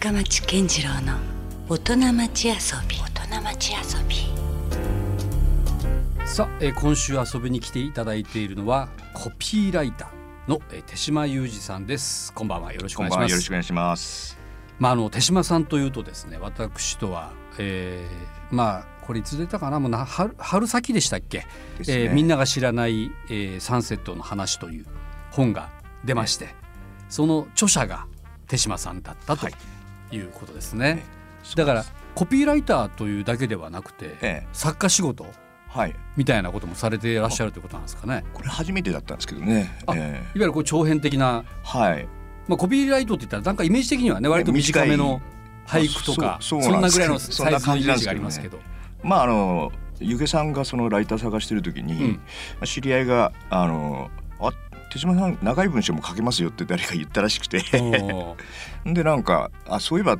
深町健次郎の大人町遊び。大人町遊び。さあ、えー今週遊びに来ていただいているのはコピーライターの、えー手島裕二さんです。こんばんは。よろしくおこんばんは。よろし願いしますくお願いします。まああの手島さんというとですね私とは、えーまあこれいつ出たかな。もうな春春先でしたっけ、ね。えーみんなが知らない、えーサンセットの話という本が出まして、その著者が手島さんだったと。はいいうことですね、ねだからコピーライターというだけではなくて、ええ。作家仕事はい、みたいなこともされていらっしゃるということなんですかね。これ初めてだったんですけどね。あえいわゆるこう長編的な、えはい。まあ、コピーライトって言ったらなんかイメージ的にはね割と短めの俳句とかそんなぐらいのサイズのイメージがありますけど。まああのゆげさんがそのライター探してる時に、うん。まあ知り合いがあのあ手島さん長い文章も書けますよって誰か言ったらしくて。でなんかあそういえば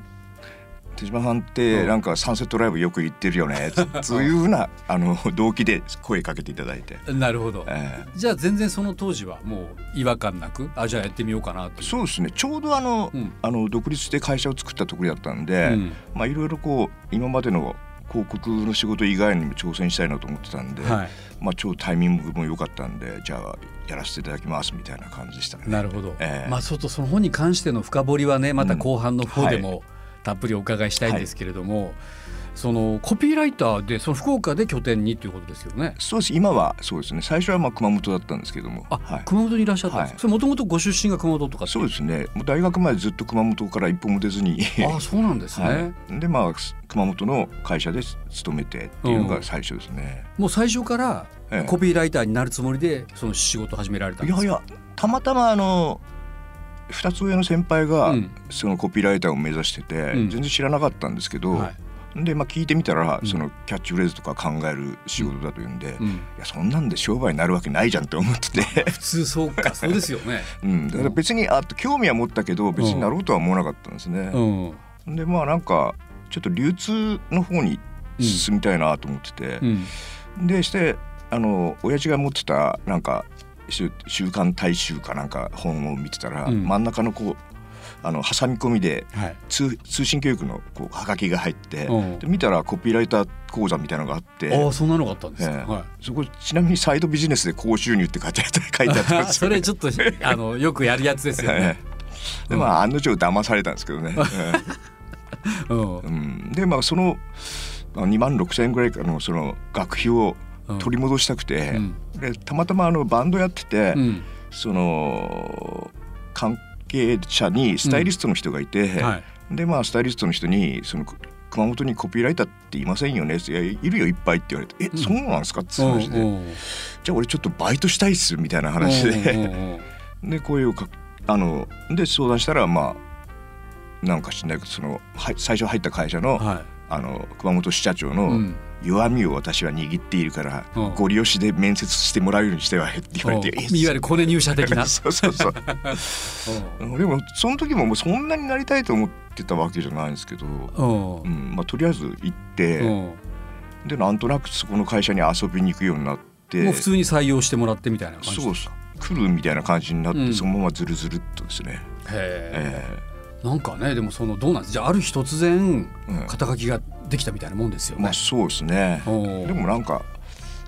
手島さんってうん。なんかサンセットライブよく行ってるよね そういうふうなあの動機で声かけていただいて、なるほど。ええ。じゃあ全然その当時はもう違和感なくあじゃあやってみようかなと。そうですね。ちょうどあの,、うん。あの独立して会社を作ったところだったんで、うん。まあいろいろこう今までの広告の仕事以外にも挑戦したいなと思ってたんで、はい、まあちょうどタイミングも良かったんでじゃあやらせていただきますみたいな感じでしたね。なるほど。ええ。まあちょっとその本に関しての深掘りはねまた後半の方でもたっぷりお伺いしたいんですけれども、そのコピーライターでその福岡で拠点にということですよね。そうです。今はそうですね。最初はまあ熊本だったんですけども。あ、はい、熊本にいらっしゃったんですか？はい。それもともとご出身が熊本とかそうですね。もう大学までずっと熊本から一歩も出ずに。あそうなんですね。はい、でまあ熊本の会社で勤めてっていうのが最初ですね。もう最初からええ。コピーライターになるつもりでその仕事を始められたんですか？いやいやたまたまあの2つ上の先輩がうん。そのコピーライターを目指してて、うん。全然知らなかったんですけど、はいで、まあ、聞いてみたら、うん。そのキャッチフレーズとか考える仕事だというんで、いうん、やそんなんで商売になるわけないじゃんって思ってて、普通そうかそうですよね。うん、だから別にあ興味は持ったけど別になろうとは思わなかったんですね。うん。でまあなんかちょっと流通の方に進みたいなと思ってて、うん。でしてあの親父が持ってたなんか週週刊大衆かなんか本を見てたら、うん。真ん中のこうあの挟み込みではい。通通信教育のこうはがきが入って、うんで見たらコピーライター講座みたいなのがあって。ああそんなのがあったんですか。ええはい。そこちなみにサイドビジネスで高収入って書いてあった書いてあったんです そ。れちょっとあのよくやるやつですよね。ええでまあ案の定騙されたんですけどね。うんええうん、でまあその2万6千円ぐらいのその学費を取り戻したくて、うんでたまたまあのバンドやってて、うんその関係者にスタイリストの人がいて、はい。でまあスタイリストの人にその熊本にコピーライターっていませんよねいやいるよいっぱいって言われて「え、うんそうなんですか?」って話で、うんうんじゃあ俺ちょっとバイトしたいっすみたいな話うんで、うんうん で声をかあので相談したらまあなんか知んないけどそのはい最初入った会社の,、はあの熊本支社長い。うのん弱みを私は握っているから、うん。ご利用しで面接してもらうようにしてはって言われて、うん。い。わゆるコネ入社的な。そうそうそう。うでもその時ももうそんなになりたいと思ってたわけじゃないんですけど、んうん。うん。まあ、とりあえず行って、うん。でなんとなくそこの会社に遊びに行くようになってもう普通に採用してもらってみたいな感じそう。来るみたいな感じになって、うん。そのままずるずるっとですね、へええ。なんかねでもそのどうなんです？じゃあある日突然肩書きができたみたいなもんですよねまあ。そうですねおでもなんか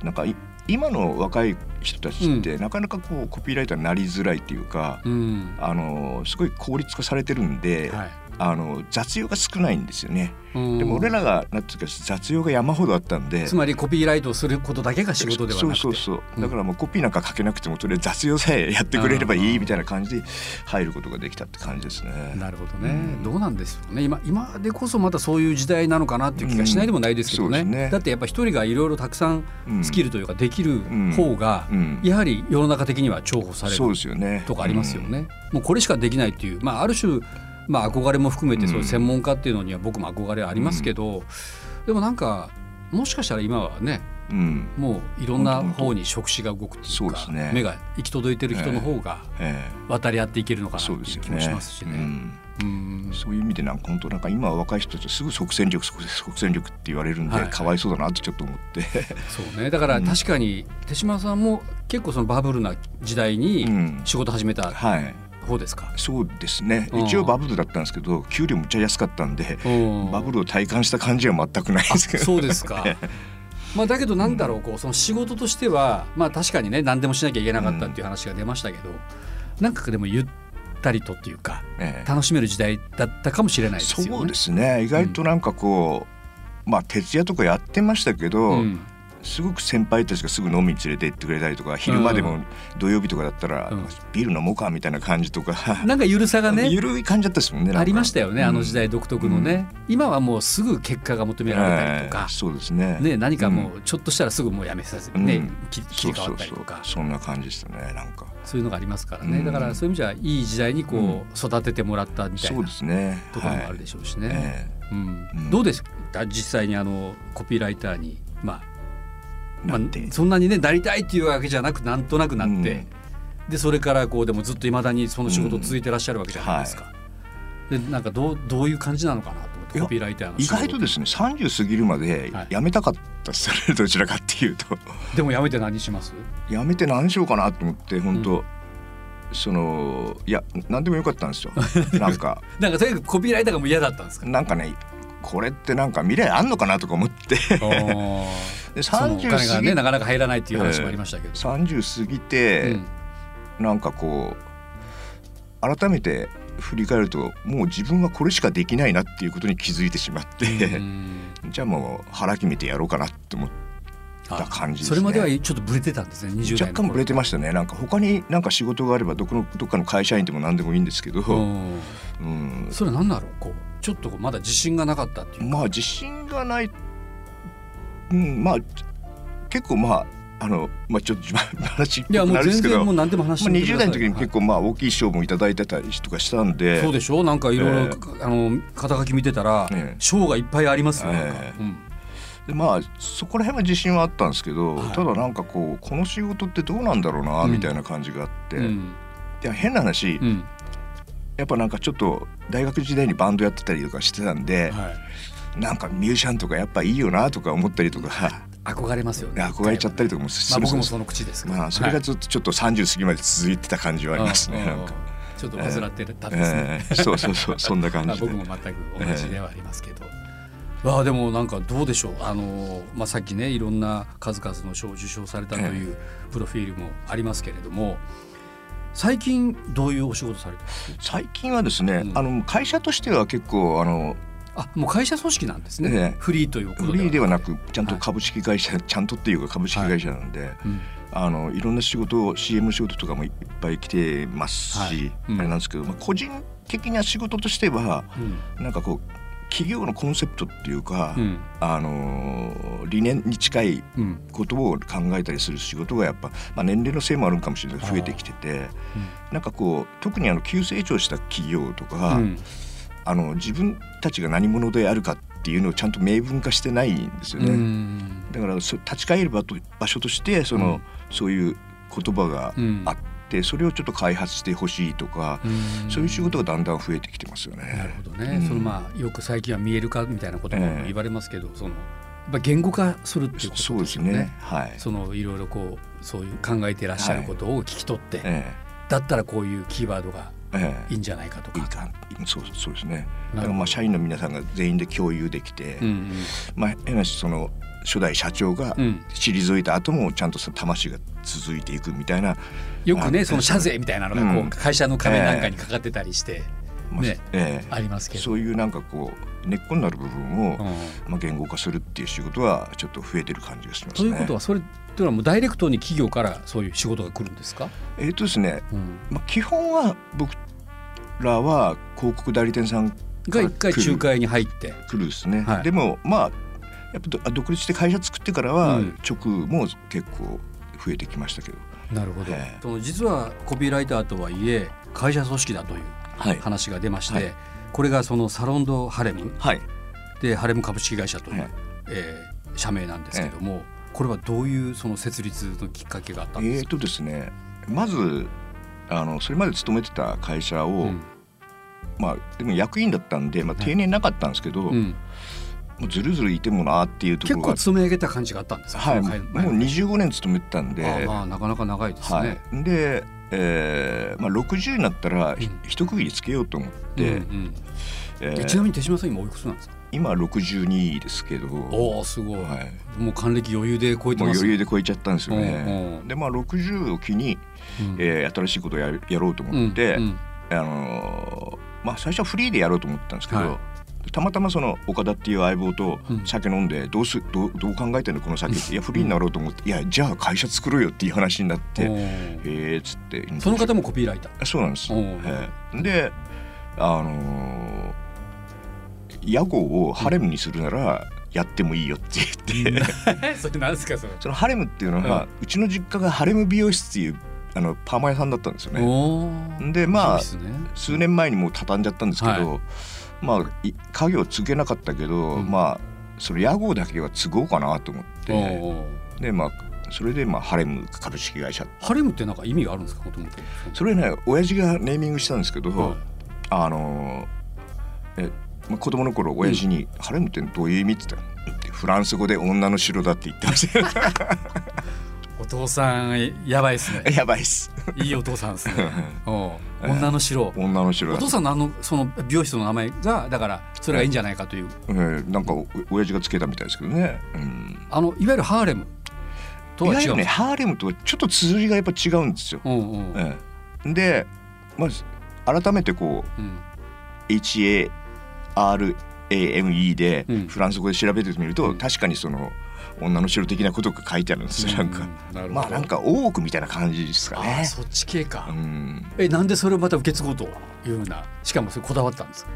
なんかい今の若い人たちって、なかなかこうコピーライターになりづらいっていうか、うん。あのすごい効率化されてるんで、はい。あの雑用が少ないんですよね。うん。でも俺らがなんていうか雑用が山ほどあったんで。つまりコピーライトをすることだけが仕事ではなくて。そうそうそうう。ん。だからもうコピーなんか書けなくてもとりあえず雑用さえやってくれればいいみたいな感じで入ることができたって感じですね。なるほどね、うん。どうなんですよね。今今でこそまたそういう時代なのかなっていう気がしないでもないですけどね,、うんね。だってやっぱ一人がいろいろたくさんうん。スキルというかできる方がうん。やはり世の中的には重宝されそうるですよね。とかありますよね、もうこれしかできないっていう、まあ、ある種、まあ、憧れも含めてそういう専門家っていうのには僕も憧れはありますけど、でもなんかもしかしたら今はね。もういろんな方に触手が動くっていうかそうですね目が行き届いてる人の方がえ渡り合っていけるのかえなそうですよね。っていう気もしますしね。そういう意味でなんか本当なんか今は若い人たちすぐ即戦力即即戦力って言われるんで、はいかわいそうだなってちょっと思って。そうねだから確かに手島さんも結構そのバブルな時代うにん仕事始めたはい。方ですか？そうですね。うん。一応バブルだったんですけど給料むっちゃ安かったんでバブルルを体感した感じは全くないですけどそうですか。まあだけどなんだろうこうその仕事としてはまあ確かにね何でもしなきゃいけなかったっていう話が出ましたけど、なんかでもゆったりとっていうかええ。楽しめる時代だったかもしれないですよね。そうですね。意外となんかこう、まあ徹夜とかやってましたけど、うんすごく先輩たちがすぐ飲みに連れて行ってくれたりとか昼間でも土曜日とかだったら、うん。ビール飲もうかみたいな感じとか、なんかゆるさがね。ゆるい感じだったですもんねありましたよねあの時代独特のね、今はもうすぐ結果が求められたりとか。ええ、そうですね。ね、何かもうちょっとしたらすぐもうやめさせて、ねうん。き切り替わったりとか。そんな感じでしたねなんか。そういうのがありますからね、うん。だからそういう意味じゃいい時代にこう育ててもらったみたいそうなですね。ところもあるでしょうしね。えうん。うん。どうですか？実際にあのコピーライターに、まあまあ、そんなにねなりたいっていうわけじゃなくなんとなくなって、うん。でそれからこうでもずっといまだにその仕事続いてらっしゃるわけじゃないですか。でなんかどうどういう感じなのかなと思っていやコピーライターの意外とですね30過ぎるまではい。辞めたかったですよねどちらかっていうと。でもやめて何します？辞めて何しようかなと思って本当、そのいや何でもよかったんですよ。なんか。なんかとにかくコピーライターがもう嫌だったんですか？なんかねこれってなんか未来あんのかなとか思って。でそのお30金が過ぎねなかなか入らないっていう話もありましたけど、30過ぎて、なんかこう改めて振り返るともう自分はこれしかできないなっていうことに気づいてしまって、うん。じゃあもう腹決めてやろうかなって思ってた感じですね。それまではちょっとブレてたんですね20代若干ブレてましたね。なんか他になんか仕事があればどこのどっかの会社員でも何でもいいんですけど、うん。うん、それは何だろう？こうちょっとまだ自信がなかったっていう。かまあ自信がない、うん、まあ結構まああのまあちょっと話っぽいやもうくなるんですけど。全然もう何でも話しまあ、20てみてください。代の時に結構まあ大きい賞もいただいてたりとかしたんで、そうでしょ？なんかいろいろえあの肩書き見てたらええ。賞がいっぱいありますよなんか。ええ。うんでまあそこら辺は自信はあったんですけど、はい。ただなんかこうこの仕事ってどうなんだろうなうん。みたいな感じがあって、いうん。や変な話、うん。やっぱなんかちょっと大学時代にバンドやってたりとかしてたんで、はい。なんかミュージシャンとかやっぱいいよなとか思ったりとか憧れますよね。憧れちゃったりとかもすまあるんです僕もその口ですまあそれはい。がずっとちょっと30過ぎまで続いてた感じはありますね、うんなんか。ちょっと患ってたんですね。ええそうそうそうそんな感 まあじで僕も全く同じではありますけど。ああでもなんかどうでしょう。あの、まあ、さっきねいろんな数々の賞を受賞されたというプロフィールもありますけれども最近どういうお仕事されて最近はですね、うん。あの会社としては結構あのあもう会社組織なんですね、ええ。フリーというフリーではなくちゃんとはい。株式会社、ちゃんとっていうか株式会社なんで、うん。あのいろんな仕事を CM 仕事とかもいっぱい来てますし、はい。うん。あれなんですけど、まあ、個人的な仕事としてはうん。なんかこう企業のコンセプトっていうか、うん。あのー理念に近いうん。ことを考えたりする仕事がやっぱ、まあ、年齢のせいもあるかもしれない増えてきててなんかこう特にあの急成長した企業とか、うん。あの自分たちが何者であるかっていうのをちゃんと明文化してないんですよね。うん。だからそ立ち返る場と場所としてその、うん。そういう言葉がうん。あってそれをちょっと開発してほしいとか、うんそういう仕事がだんだん増えてきてますよね。なるほどね、うんそのまあよく最近は見える化みたいなこともええ言われますけど、そのやっぱ言語化するっていうこそうでとですよね。すね。はい。そのいろいろこうそういう考えていらっしゃることを聞き取って、えだったらこういうキーワードがええいいんじゃないかとか。えいいかそうそうですね。だからまあ社員の皆さんが全員で共有できて、うんまあ変な話その初代社長が退いた後もちゃんと魂が続いていくみたいな、よくねあその社税みたいなのがこう、うん会社の壁なんかにかかってたりして、まあねええ。ありますけど。そういうなんかこう根っこになる部分を、うん。まあ、言語化するっていう仕事はちょっと増えてる感じがしますね。ということはそれっていうのはもうダイレクトに企業からそういう仕事が来るんですか、えっ、とですね、うん、まあ、基本は僕らは広告代理店さんが一回仲介に入って。来るですね、はい。でもまあやっぱど独立して会社作ってからはうん。直も結構増えてきましたけど、なるほど、ええ。その実はコピーライターとはいえ会社組織だというはい。話が出まして、はい。これがそのサロンド・ハレム。はい。でハレム株式会社という、はい。えー社名なんですけども、これはどういうその設立のきっかけがあったんえーですか、とですねまずあのそれまで勤めてた会社を、うん。まあでも役員だったんで、まあ、定年なかったんですけど、うんもうずるずるいてもなっていうとこ結ろが。構積み上げた感じがあったんですかはい、もう会前25年勤めてたんで、あまあなかなか長いですね。はい、でえーまあ、60になったらひうん。一区切りつけようと思って、うんうん。えー。えちなみに手島さん今おいくつなんですか？今62ですけど、おおすごい、はい、もう還暦余裕で超えてます余裕で超えちゃったんですようんうね。ん。でまあ60を機に、うん。えー新しいことをやるやろうと思って、うんうん。あのーまあ、最初はフリーでやろうと思ったんですけど、はたまたまその岡田っていう相棒とうん。酒飲んでどうすどうどう考えてんのこの酒？っていやフリーになろうと思って。いやじゃあ会社作ろうよっていう話になってええっつって。その方もコピーライター？あそうなんです。であのー屋号をハレムにするならやってもいいよって言って、それなんですかそれ？そのハレムっていうのは、うちの実家がハレム美容室っていうあのパーマ屋さんだったんですよね。でまあね。数年前にもう畳んじゃったんですけど、はまあい家業継げなかったけど、うん。まあその屋号だけは継ごうかなと思っおてーでまあそれでまあハレム株式会社。ハレムってなんか意味があるんですか？もともとそれね親父がネーミングしたんですけど、はい。あのえ、まあ、子供の頃親父に「ハレムってどういう意味?」って言ったら「フランス語で女の城だ」って言ってましたよ。お父さんやばいですね。やばいっす。いいお父さんですね。おう女の城。女の城だ。お父さんのあのその美容室の名前がだからそれがいいんじゃないかという。えーなんかお親父がつけたみたいですけどね、うん、あのいわゆるハーレムとは違う。んいわゆるねハーレムとはちょっと綴りがやっぱ違うんですよ、うんうん。ええ。でまず改めてこううん。HARAME でうん。フランス語で調べてみると、うん。確かにその女の城的なことが書いてあるんですよ、なんか。うまあなんか大奥みたいな感じですかあねー。そっち系か。うん、えなんでそれをまた受け継ごうというようなしかもそれこだわったんですか？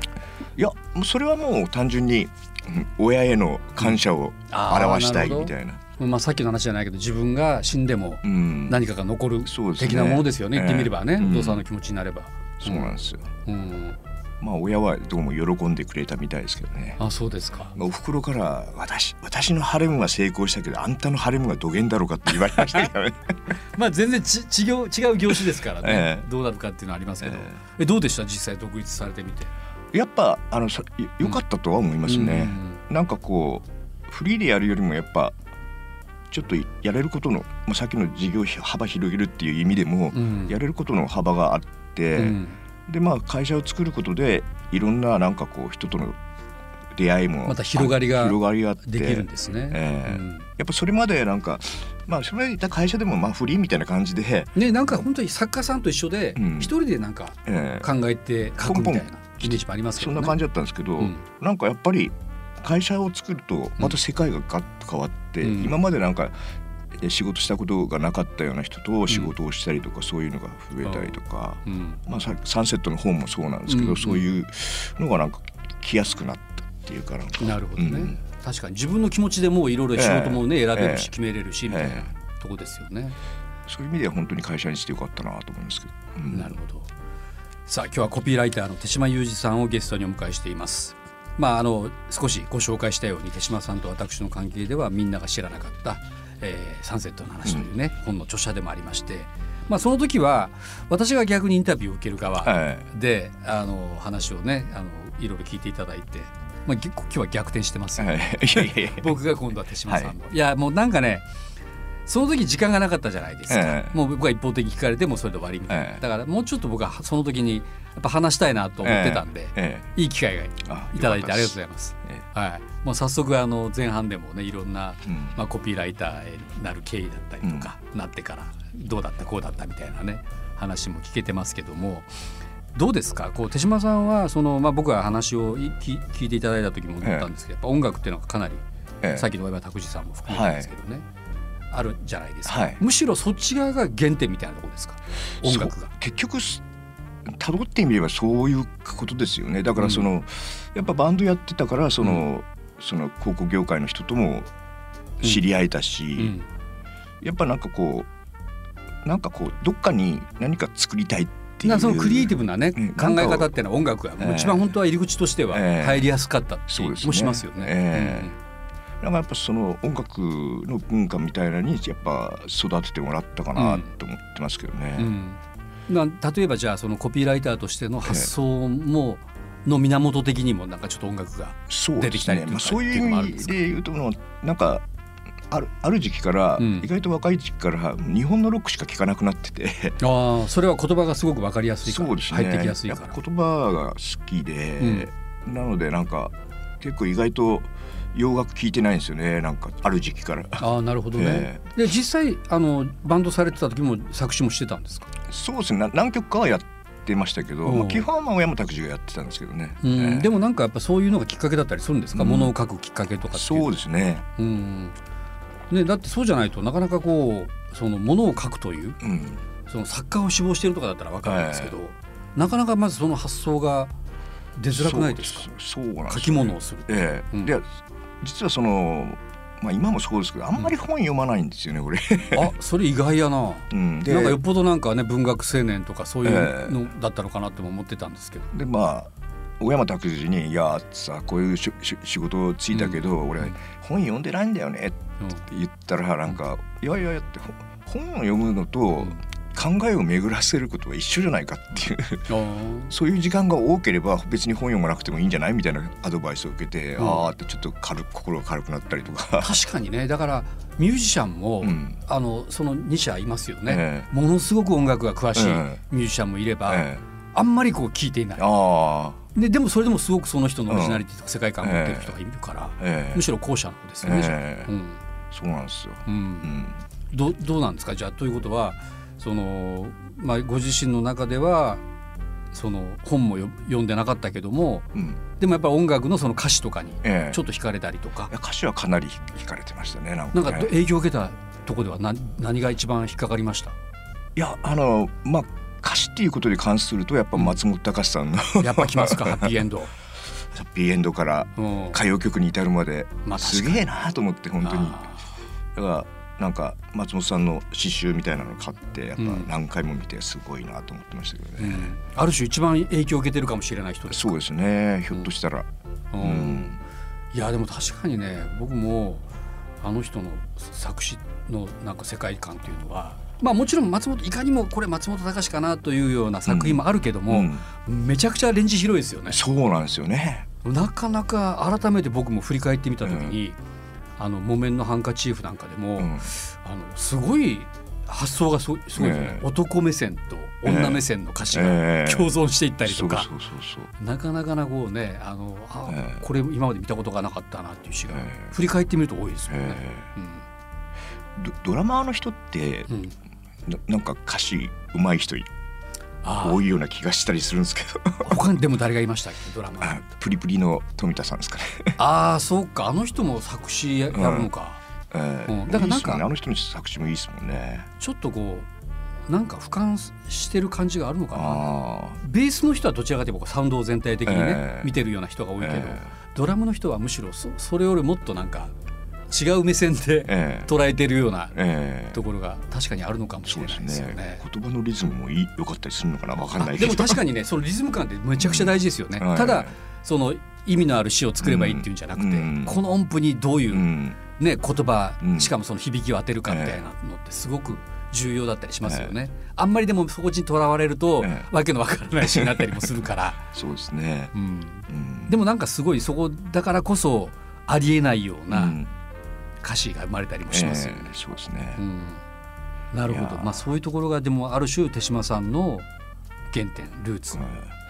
いやそれはもう単純にうん親への感謝を表したいみたいな。まあさっきの話じゃないけど自分が死んでもうん、何かが残る的なものですよね。言ってみればね、ええ。お父さんの気持ちになれば、そうなんですよ。うん、まあ親はどうも喜んでくれたみたいですけどね。あそうですか。お袋から私私のハレムは成功したけどあんたのハレムがどげんだろうかって言われましたけどね。まあ全然ち違う違う業種ですからね、ええ。どうなるかっていうのはありますけど、ええ。どうでした？実際独立されてみて。やっぱあのさよ良かったとは思いますね。なんかこうフリーでやるよりもやっぱちょっとやれることの、まあ、さっきの事業幅広げるっていう意味でも、うん、うん。やれることの幅があって、うんでまあ会社を作ることでいろんななんかこう人との出会いもまた広がりがあ広がりができるんですね、ええ。うん。やっぱそれまでなんかまあそれまた会社でもまあフリーみたいな感じで、ねなんか本当に作家さんと一緒でうん。一人でなんかええ。考えて書くみたいなイメージもありますけどね。そんな感じだったんですけど、うん。なんかやっぱり会社を作るとまた世界がガッと変わって、うん。今までなんかえ仕事したことがなかったような人と仕事をしたりとか、そういうのが増えたりとか、うん。まあ、さサンセットの本もそうなんですけど、うんそういうのがなんか来やすくなったっていうかなんか。なるほどね、うん。確かに。自分の気持ちでもういろいろ仕事もね、選べるしええ決めれるしみたいなえとこですよね、そういう意味では本当に会社にしてよかったなと思いますけど。うん。なるほど。さあ今日はコピーライターの手島裕二さんをゲストにお迎えしています。まああの少しご紹介したように手島さんと私の関係ではみんなが知らなかった、えーサンセットの話というね、本の著者でもありましてまあその時は私が逆にインタビューを受ける側はい。で、あの話をねあのいろいろ聞いていただいて、まあ、ぎ今日は逆転してますよ、はい、僕が今度は手島さんの、い、やもうなんかねその時時間がなかったじゃないですか、ええ。もう僕が一方的に聞かれてもそれで終わりみたいな、ええ。だからもうちょっと僕はその時にやっぱ話したいなと思ってたんで、えいい機会がいただいてありがとうごうざいます。えはい、もう早速あの前半でもねいろんな、うん。まあ、コピーライターになる経緯だったりとか、なってからどうだったこうだったみたいなね話も聞けてますけどもどうですか？こう手島さんはその、まあ、僕が話をい聞聞いていただいた時も思ったんですけど、やっぱ音楽っていうのがかなり、ええ。さっきの小山拓司さんも含めてですけどね、あるじゃないですか、はい。むしろそっち側が原点みたいなところですか？音楽が。結局す辿ってみればそういうことですよね。だからその、やっぱバンドやってたからその,、その広告業界の人とも知り合えたし、うん。やっぱなんかこうなんかこうどっかに何か作りたいっていうなそのクリエイティブなね、うん。考え方っていうのは音楽がもう一番本当は入り口としてはええ。入りやすかったってそうですね。もしますよね。えなんかやっぱその音楽の文化みたいなのにやっぱ育ててもらったかなと思ってますけどね。うん。うんな例えばじゃあそのコピーライターとしての発想も、の源的にもなんかちょっと音楽が。出てきたりとかまあ、そういう意味で言うとなんかあるある時期から、うん。意外と若い時期から日本のロックしか聞かなくなってて。ああそれは言葉がすごく分かりやすいからそうですね。入ってきやすいから。言葉が好きで、なのでなんか結構意外と洋楽聞いてないんですよねなんかある時期から。ああなるほどね、えで実際あのバンドされてた時も作詞もしてたんですか、そうですね。な何曲かはやってましたけど、まあ、基本はまあ小山拓司がやってたんですけどね、うん。ええ。でもなんかやっぱそういうのがきっかけだったりするんですか、うん。ものを書くきっかけとかそうですね、うん。ね、だってそうじゃないとなかなかこうそのものを書くといううん、その作家を志望してるとかだったら分かるんですけど、なかなかまずその発想が出づらくないですか？そうなんですよ書き物をするええ。うん。で実はそのまあ今もそうですけどあんまり本読まないんですよね俺、あそれ意外やな。うん、でなんかよっぽどなんかね文学青年とかそういうのだったのかなっても思ってたんですけど、でまあ小山拓司に「いやさこういうしし仕事ついたけど、俺うん。本読んでないんだよね」ってうん言ったらなんか「いやいやいや」ってほ本を読むのとうん考えを巡らせることは一緒じゃないかっていう。そういう時間が多ければ別に本読まなくてもいいんじゃないみたいなアドバイスを受けて、うん。ああってちょっと軽く心が軽くなったりとか。確かにね。だからミュージシャンも、うん。あのその2社いますよね、えものすごく音楽が詳しいえミュージシャンもいれば、えあんまりこう聞いていない。えああででもそれでもすごくその人のオリジナリティとか世界観を持ってる人がいるから、ええ。むしろ後者の方ですよね、ええ。うん。そうなんですよ。う、うん。んどどうなんですか？じゃあということはその、まあ、ご自身の中ではその本もよ読んでなかったけどもうん。でもやっぱり音楽のその歌詞とかにええ。ちょっと惹かれたりとか。い、や歌詞はかなり惹かれてましたねなんかね。なんかど影響を受けたところでは何何が一番引っかかりました？いやあのまあ歌詞っていうことに関するとやっぱ松本隆さんのやっぱ来ますか ハッピーエンド。ハッピーエンドからうん。歌謡曲に至るまで、まあすげえなと思って本当に。あだからなんか松本さんの詩集みたいなの買ってやっぱうん。何回も見てすごいなと思ってましたけどね、ーうんある種一番影響を受けてるかもしれない人ですそうですね。ひょっとしたら、ううん。んいやでも確かにね僕もあの人の作詞のなんか世界観っていうのはまあもちろん松本いかにもこれ松本隆かなというような作品もあるけども、うん。めちゃくちゃレンジ広いですよね。そうなんですよね。なかなか改めて僕も振り返ってみた時に、あの木綿のハンカチーフなんかでも、うん。あのすごい発想がすごいすごいね、ええ。男目線と女目線の歌詞がええ。共存していったりとか、なかなかなこうねあのあ、ええ。これ今まで見たことがなかったなっていう詩が、ええ。振り返ってみると多いですよね。えドドラマーの人ってうん。うんななんか歌詞上手い人あ多いような気がしたりするんですけど。あ他にでも誰がいましたっけ？ドラマ。あプリプリの富田さんですかね、ああそうか。あの人も作詞ややるのか、えうん。だからなんかね。あの人の作詞もいいですもんね。ちょっとこうなんか俯瞰してる感じがあるのかな。あベースの人はどちらかというとサウンドを全体的にね、ええ見てるような人が多いけど、えドラムの人はむしろそそれよりもっとなんか違う目線でええ。捉えてるようなええ。ところが確かにあるのかもしれないですすよね。ね。言葉のリズムもいい良かったりするのかなわかんないあけど。でも確かにねそのリズム感ってめちゃくちゃ大事ですよね。うんただその意味のある詩を作ればいいっていうんじゃなくて、うん。この音符にどういうう、ん。ね、言葉、うん。しかもその響きを当てるかみたいなのってすごく重要だったりしますよね。あんまりでもそこにとらわれると、えわけのわからない詩になったりもするから、そうですね。うん、うん。でもなんかすごいそこだからこそありえないよううなん歌詞が生まれたりもしますよね。ええそうですね。うん、なるほど。まあそういうところがでもある種手島さんの原点ルーツうん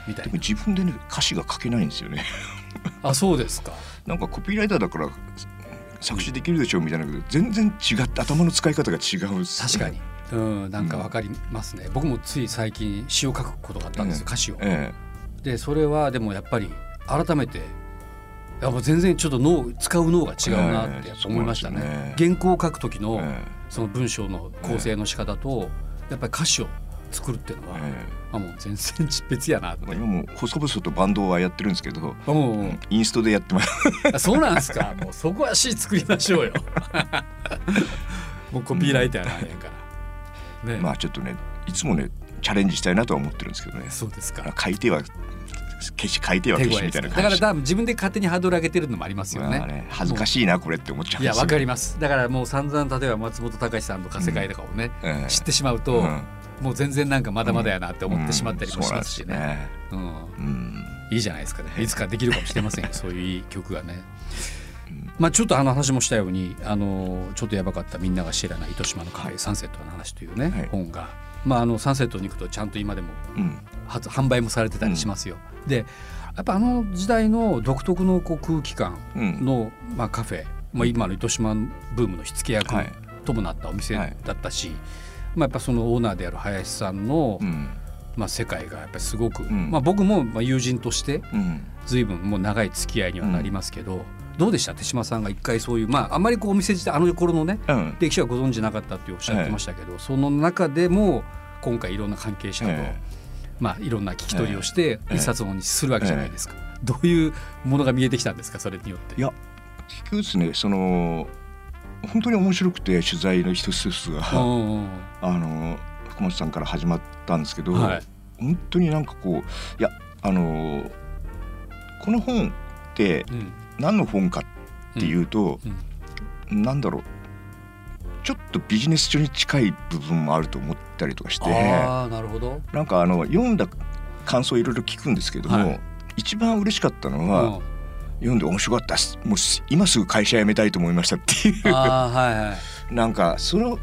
みたいでも自分でね歌詞が書けないんですよね。な あそうですか。なんかコピーライターだから作詞できるでしょうみたいなけど全然違って頭の使い方が違うっす確かに、うん、なんかわかりますね、僕もつい最近詩を書くことがあったんです歌詞を。え。でそれはでもやっぱり改めてやっぱ全然ちょっと脳使う脳が違うなって思いましたね,、ええそうなんですよ原稿を書く時のえその文章の構成の仕方と、やっぱり歌詞を作るっていうのは、えあもう全然別やな今もう細々とバンドはやってるんですけど、うん。うんインストでやってます。あそうなんですか。もうそこは詩作りましょうよ。もうコピーライターなんやから。ね、まあちょっとねいつもねチャレンジしたいなとは思ってるんですけどね。そうですか。書いては消し書いては手消しみたいな感じ。だから多分自分で勝手にハードル上げてるのもありますよね,、まあね恥ずかしいなこれって思っちゃういやわかります。だからもう散々例えば松本隆さんとか世界とかをね、ええ知ってしまうと、うん。もう全然なんかまだまだやなって思ってしまったりもしますしね,、いいじゃないですかね。いつかできるかもしれませんよ そういういい曲がね。うん。まあ、ちょっとあの話もしたようにあのちょっとやばかったみんなが知らない糸島のカフェ、サンセットの話というね、はい。本が、まあ、あのサンセットに行くとちゃんと今でもうん。発販売もされてたりしますよ。でやっぱあの時代の独特のこう空気感うん。の、まあ、カフェ、まあ、今の糸島ブームの火付け役はい。ともなったお店はいだったし、まあ、やっぱそのオーナーである林さんの、うん。まあ、世界がやっぱりすごく、ん。まあ、僕もまあ友人としてうん。随分もう長い付き合いにはなりますけど、どうでした？手島さんが一回そういうまああんまりこうお店自体あの頃のねうん。歴史はご存知なかったっておっしゃってましたけど、その中でも今回いろんな関係者と、えまあ、いろんな聞き取りをしてええ。一冊本にするわけじゃないですか、どういうものが見えてきたんですかそれによって？いや結局ですねその本当に面白くて取材の一つ一つがうんうんあの福本さんから始まったんですけど、はい。本当になんかこういやあのこの本ってうん。何の本かっていうと、うん。なんだろうちょっとビジネス書に近い部分もあると思ったりとかしてああなるほど。なんかあの読んだ感想いろいろ聞くんですけども、はい一番嬉しかったのうんは、読んで面白かったっすもうす今すぐ会社辞めたいと思いましたっていうあーはいはい。なんかその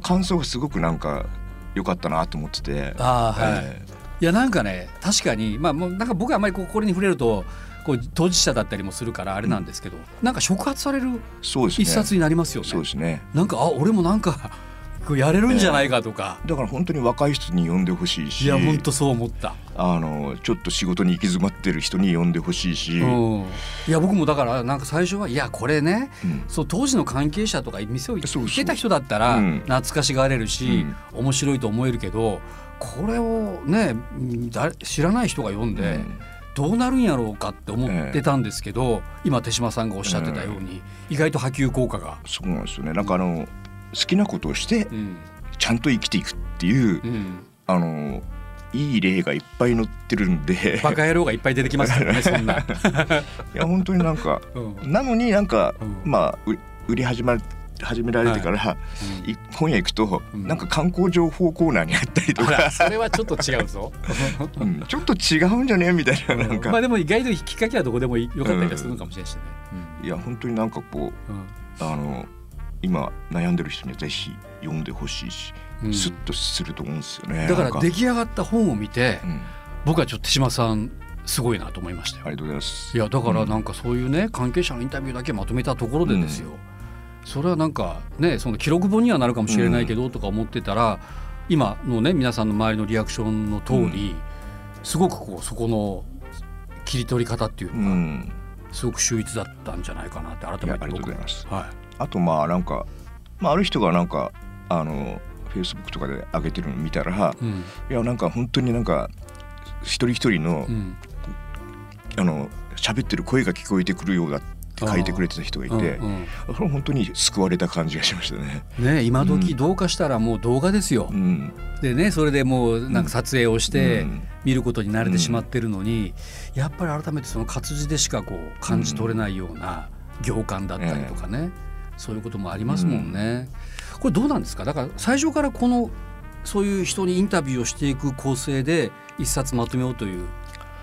感想がすごくなんか良かったなと思ってて。あーはい。えいやなんかね確かにまあもうなんか僕はあんまりこうこれに触れるとこう当事者だったりもするからあれなんですけど、なんか触発される一冊になりますよね。そうですね。なんかあ俺もなんかやれるんじゃないかとか、だから本当に若い人に読んでほしいし。いや本当そう思った。あのちょっと仕事に行き詰まってる人に読んでほしいし、うん、いや僕もだからなんか最初はいやこれねうん。そう当時の関係者とか店を行そうそう。ってた人だったらうん。懐かしがれるし、面白いと思えるけどこれをね知らない人が読んで、どうなるんやろうかって思ってたんですけど、今手島さんがおっしゃってたように、意外と波及効果が。そうなんですよね。なんかあの好きなことをしてうん。ちゃんと生きていくっていう、うん、あのいい例がいっぱい載ってるんで。バカ野郎がいっぱい出てきますからね そんな。いや本当になんかうん。なのになんか、うん。まあう売り始ま始められてから、い。本屋行くと、うん。なんか観光情報コーナーにあったりとあからそれはちょっと違うぞ。うん。ちょっと違うんじゃね？みたいななんか、まあでも意外ときっかけはどこでもよかったりはするのかもしれないしね。いや本当になんかこうん。うあの今悩んでる人にはぜひ読んでほしいし、うん。スッとすると思うんですよね。だから出来上がった本を見て、うん、僕はちょっと手島さんすごいなと思いましたよ。ありがとうございます。いやだからうんなんかそういうね関係者のインタビューだけまとめたところでですよ、それはなんかねその記録本にはなるかもしれないけどとか思ってたら、今のね皆さんの周りのリアクションの通り、すごくこうそこの切り取り方っていううのがん、すごく秀逸だったんじゃないかなって改めていやありがとう僕ございます。はあとまあなんか、まあ、ある人がなんかあのフェイスブックとかで上げてるの見たら、い、うん。いやなんか本当になんか一人一人の、うん。あの喋ってる声が聞こえてくるようだって書いてくれてた人がいて、うんうんそれ本当に救われた感じがしましたね。ね今時うん。どうかしたらもう動画ですよ。う。ん、でねそれでもうなんか撮影をしてうん。見ることに慣れてしまってるのに、やっぱり改めてその活字でしかこう感じ取れないような行間だったりとかね、そういうこともありますもんね。これどうなんですか？だから最初からこのそういう人にインタビューをしていく構成で一冊まとめようという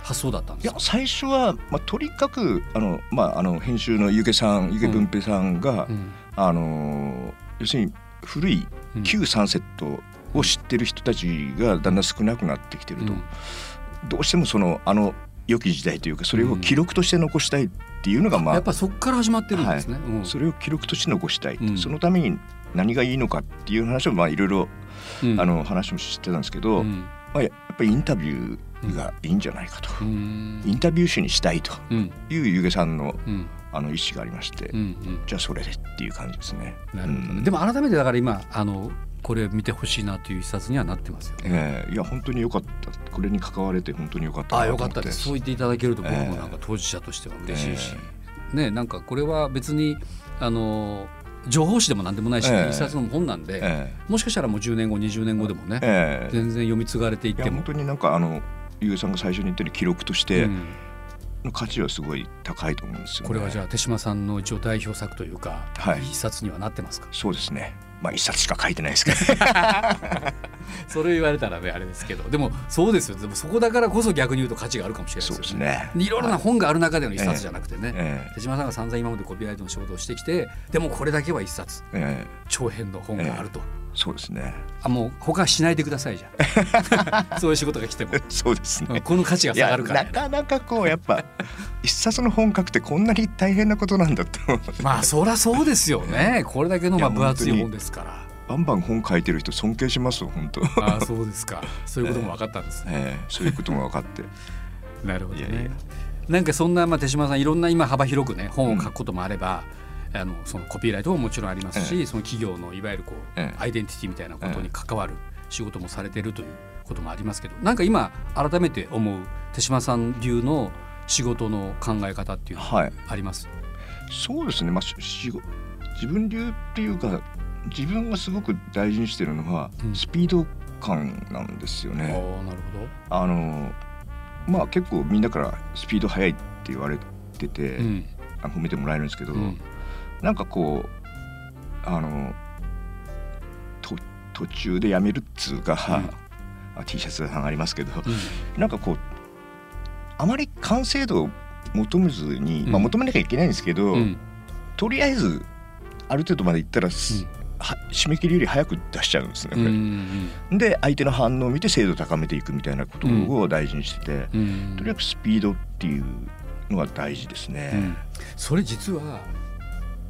発想だったんいやですか？最初は、まあ、とにかくあの、まあ、あの編集のゆげさんゆげ文平さんが、うん。あの要するに古いうん。旧サンセットを知ってる人たちがだんだん少なくなってきてると、うん。どうしてもそのあの良き時代というかそれを記録として残したいっていうのが、まあやっぱそこから始まってるんですね。うん。それを記録として残したい、うん。そのために何がいいのかっていう話をまあいろいろ話もしてたんですけど、うん。まあ、やっぱりインタビューがいいんじゃないかと、うん。インタビュー誌にしたいとうん。いうゆげさんのうん。あの意思がありまして、うんうん。じゃあそれでっていう感じですね。なるほどね、うん。でも改めてだから今あのこれを見てほしいなという一冊にはなってますよね。ええいや本当に良かった。これに関われて本当に良かったああなと思よかったです。そう言っていただけると僕もなんか当事者としては嬉しいし、ねなんかこれは別にあの情報誌でも何でもないし、ええ。一冊の本なんで、えもしかしたらもう10年後20年後でもね、ええ。え全然読み継がれていっても。本。当になんかあのゆげさんが最初に言ったように記録としてうん。の価値はすごい高いと思うんですよ、ね。これはじゃあ手島さんの一応代表作というか、はい。一冊にはなってますか？そうですね。まあ一冊しか書いてないですけど。それ言われたらねあれですけど。でもそうですよ。でもそこだからこそ逆に言うと価値があるかもしれないですよね。いろいろな本がある中での一冊じゃなくてね、え手島さんが散々今までコピーライトの仕事をしてきてでもこれだけは一冊。ええ。え長編の本があると、そうですね。あもう他しないでくださいじゃん そういう仕事が来ても。そうですね。この価値が下がるから。なかなかこうやっぱ一冊の本書くってこんなに大変なことなんだって思う。まあそりゃそうですよね。これだけのまあ分厚い本ですから。バンバン本書いてる人尊敬しますよ本当。ああそうですか。そういうことも分かったんですね、ええそういうことも分かって。なるほどね。いなんかそんなまあ手島さんいろんな今幅広くね本を書くこともあれば、あのそのコピーライトももちろんありますし、えその企業のいわゆるこう、ええ。アイデンティティみたいなことに関わる仕事もされてるということもありますけどなんか今改めて思う手島さん流の仕事の考え方っていうのははい。あります、そうですね。まあし自分流っていうか自分がすごく大事にしてるのは、うん。スピード感なんですよね。ああなるほあのまあ結構みんなからスピード速いって言われてて、ど、うん。褒めてもらえるんですけど、うんなんかこうあのと途中でやめるっつうか、あ T シャツがありますけど、なんかこうあまり完成度を求めずに、まあ、うん求めなきゃいけないんですけど、うん。うんとりあえずある程度までいったら、すは締め切りより早く出しちゃうんですね。うんうんで相手の反応を見て精度を高めていくみたいなことを大事にしてて、うん。うんとにかくスピードっていうのが大事ですね。うん。それ実は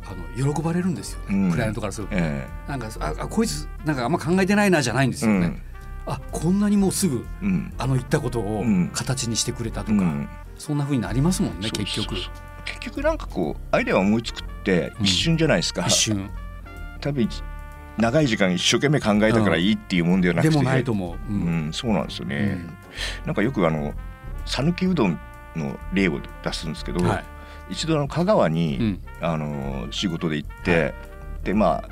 あの喜ばれるんですよね、うん。クライアントからすると。えなんかああこいつなんかあんま考えてないなじゃないんですえよね。あこんなにもうすぐうん。うんあの言ったことをうん。形にしてくれたとか、うん。そんな風になりますもんね結局。結局なんかこうアイデアを思いつくってうん。一瞬じゃないですか、一瞬。多分一長い時間一生懸命考えたからいいっていうもんではなくて、でもないと思う。ううんん、そうなんですよね、うん。なんかよくあの讃岐うどんの例を出すんですけど、はい一度あの香川に、うん。あの仕事で行って、でまあ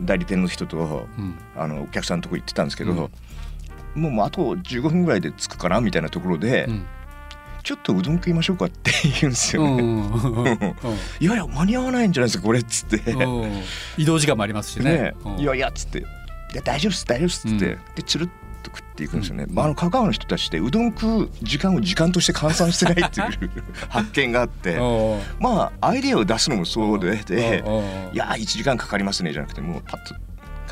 代理店の人とうん。あのお客さんのとこ行ってたんですけど、うん。もうあと15分ぐらいで着くかなみたいなところで、うん。ちょっとうどん食いましょうかって言うんですよね。いやいや間に合わないんじゃないですかこれっつって。うん。移動時間もありますしね。ね。うん。いやいやっつって「いや大丈夫っす大丈夫っす」っつって、うん。でつるっっていくんですよね、うんまあ、あの香川の人たちってうどん食う時間を時間として換算してないっていう 発見があってまあアイデアを出すのもそうででいや1時間かかりますねじゃなくてもうパッと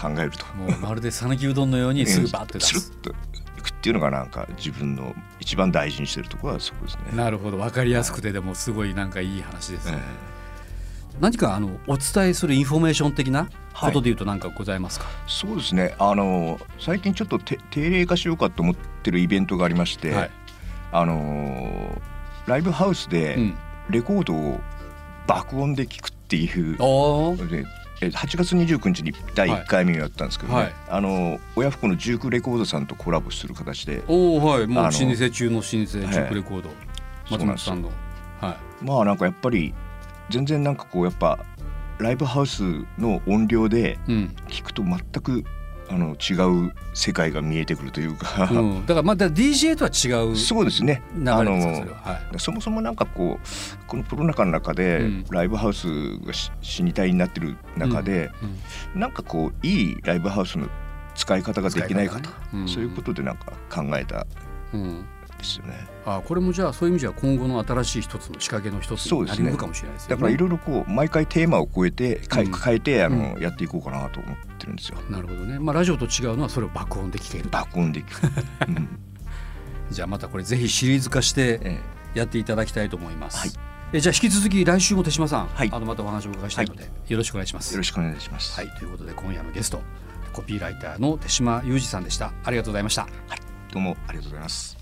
考えると。もうまるで讃岐うどんのようにすぐバッて出す。つるっといくっていうのがなんか自分の一番大事にしてるところはそこですね。なるほど分かりやすくてでもすごいなんかいい話ですね。え何かあのお伝えするインフォメーション的なこはい。とでいうと何かございますか？えそうですね。あの最近ちょっとて定例化しようかと思ってるイベントがありまして、はい。あのライブハウスでうん。レコードを爆音で聞くっていうおお。のでえ8月29日に第1回目をやったんですけどね、はい。あの親不孝のジュークレコードさんとコラボする形でおおはい。もう老舗中の老舗ジュークレコード、松そうなんですよ。本さんのはまあなんかやっぱり全然なんかこうやっぱライブハウスの音量でい。うん。聞くと全くあの違う世界が見えてくるというか、うん、だからまだ DJ とは違う流そうですねれですかそれは。はい。そもそもなんかこうこのコロナ禍の中でうんライブハウスがし死に体になってる中で、うんなんかこういいライブハウスの使い方ができないかと、ねうんそういうことでなんか考えたんうん。ですよね。あこれもじゃあそういう意味では今後の新しい一つの仕掛けの一つになりうるかもしれないですよね。だからいろいろこう毎回テーマを超えて変えてあの、やっていこうかなと思ってるんですよ。なるほどね。まあラジオと違うのはそれを爆音で聞けると。爆音でいく、うん じゃあまたこれぜひシリーズ化してえやっていただきたいと思います。はいえじゃあ引き続き来週も手島さん、はいあのまたお話をお伺いしたいので、よろしくお願いします。えよろしくお願いします。はいということで今夜のゲストコピーライターの手島裕二さんでした。ありがとうございました。どうもありがとうございます。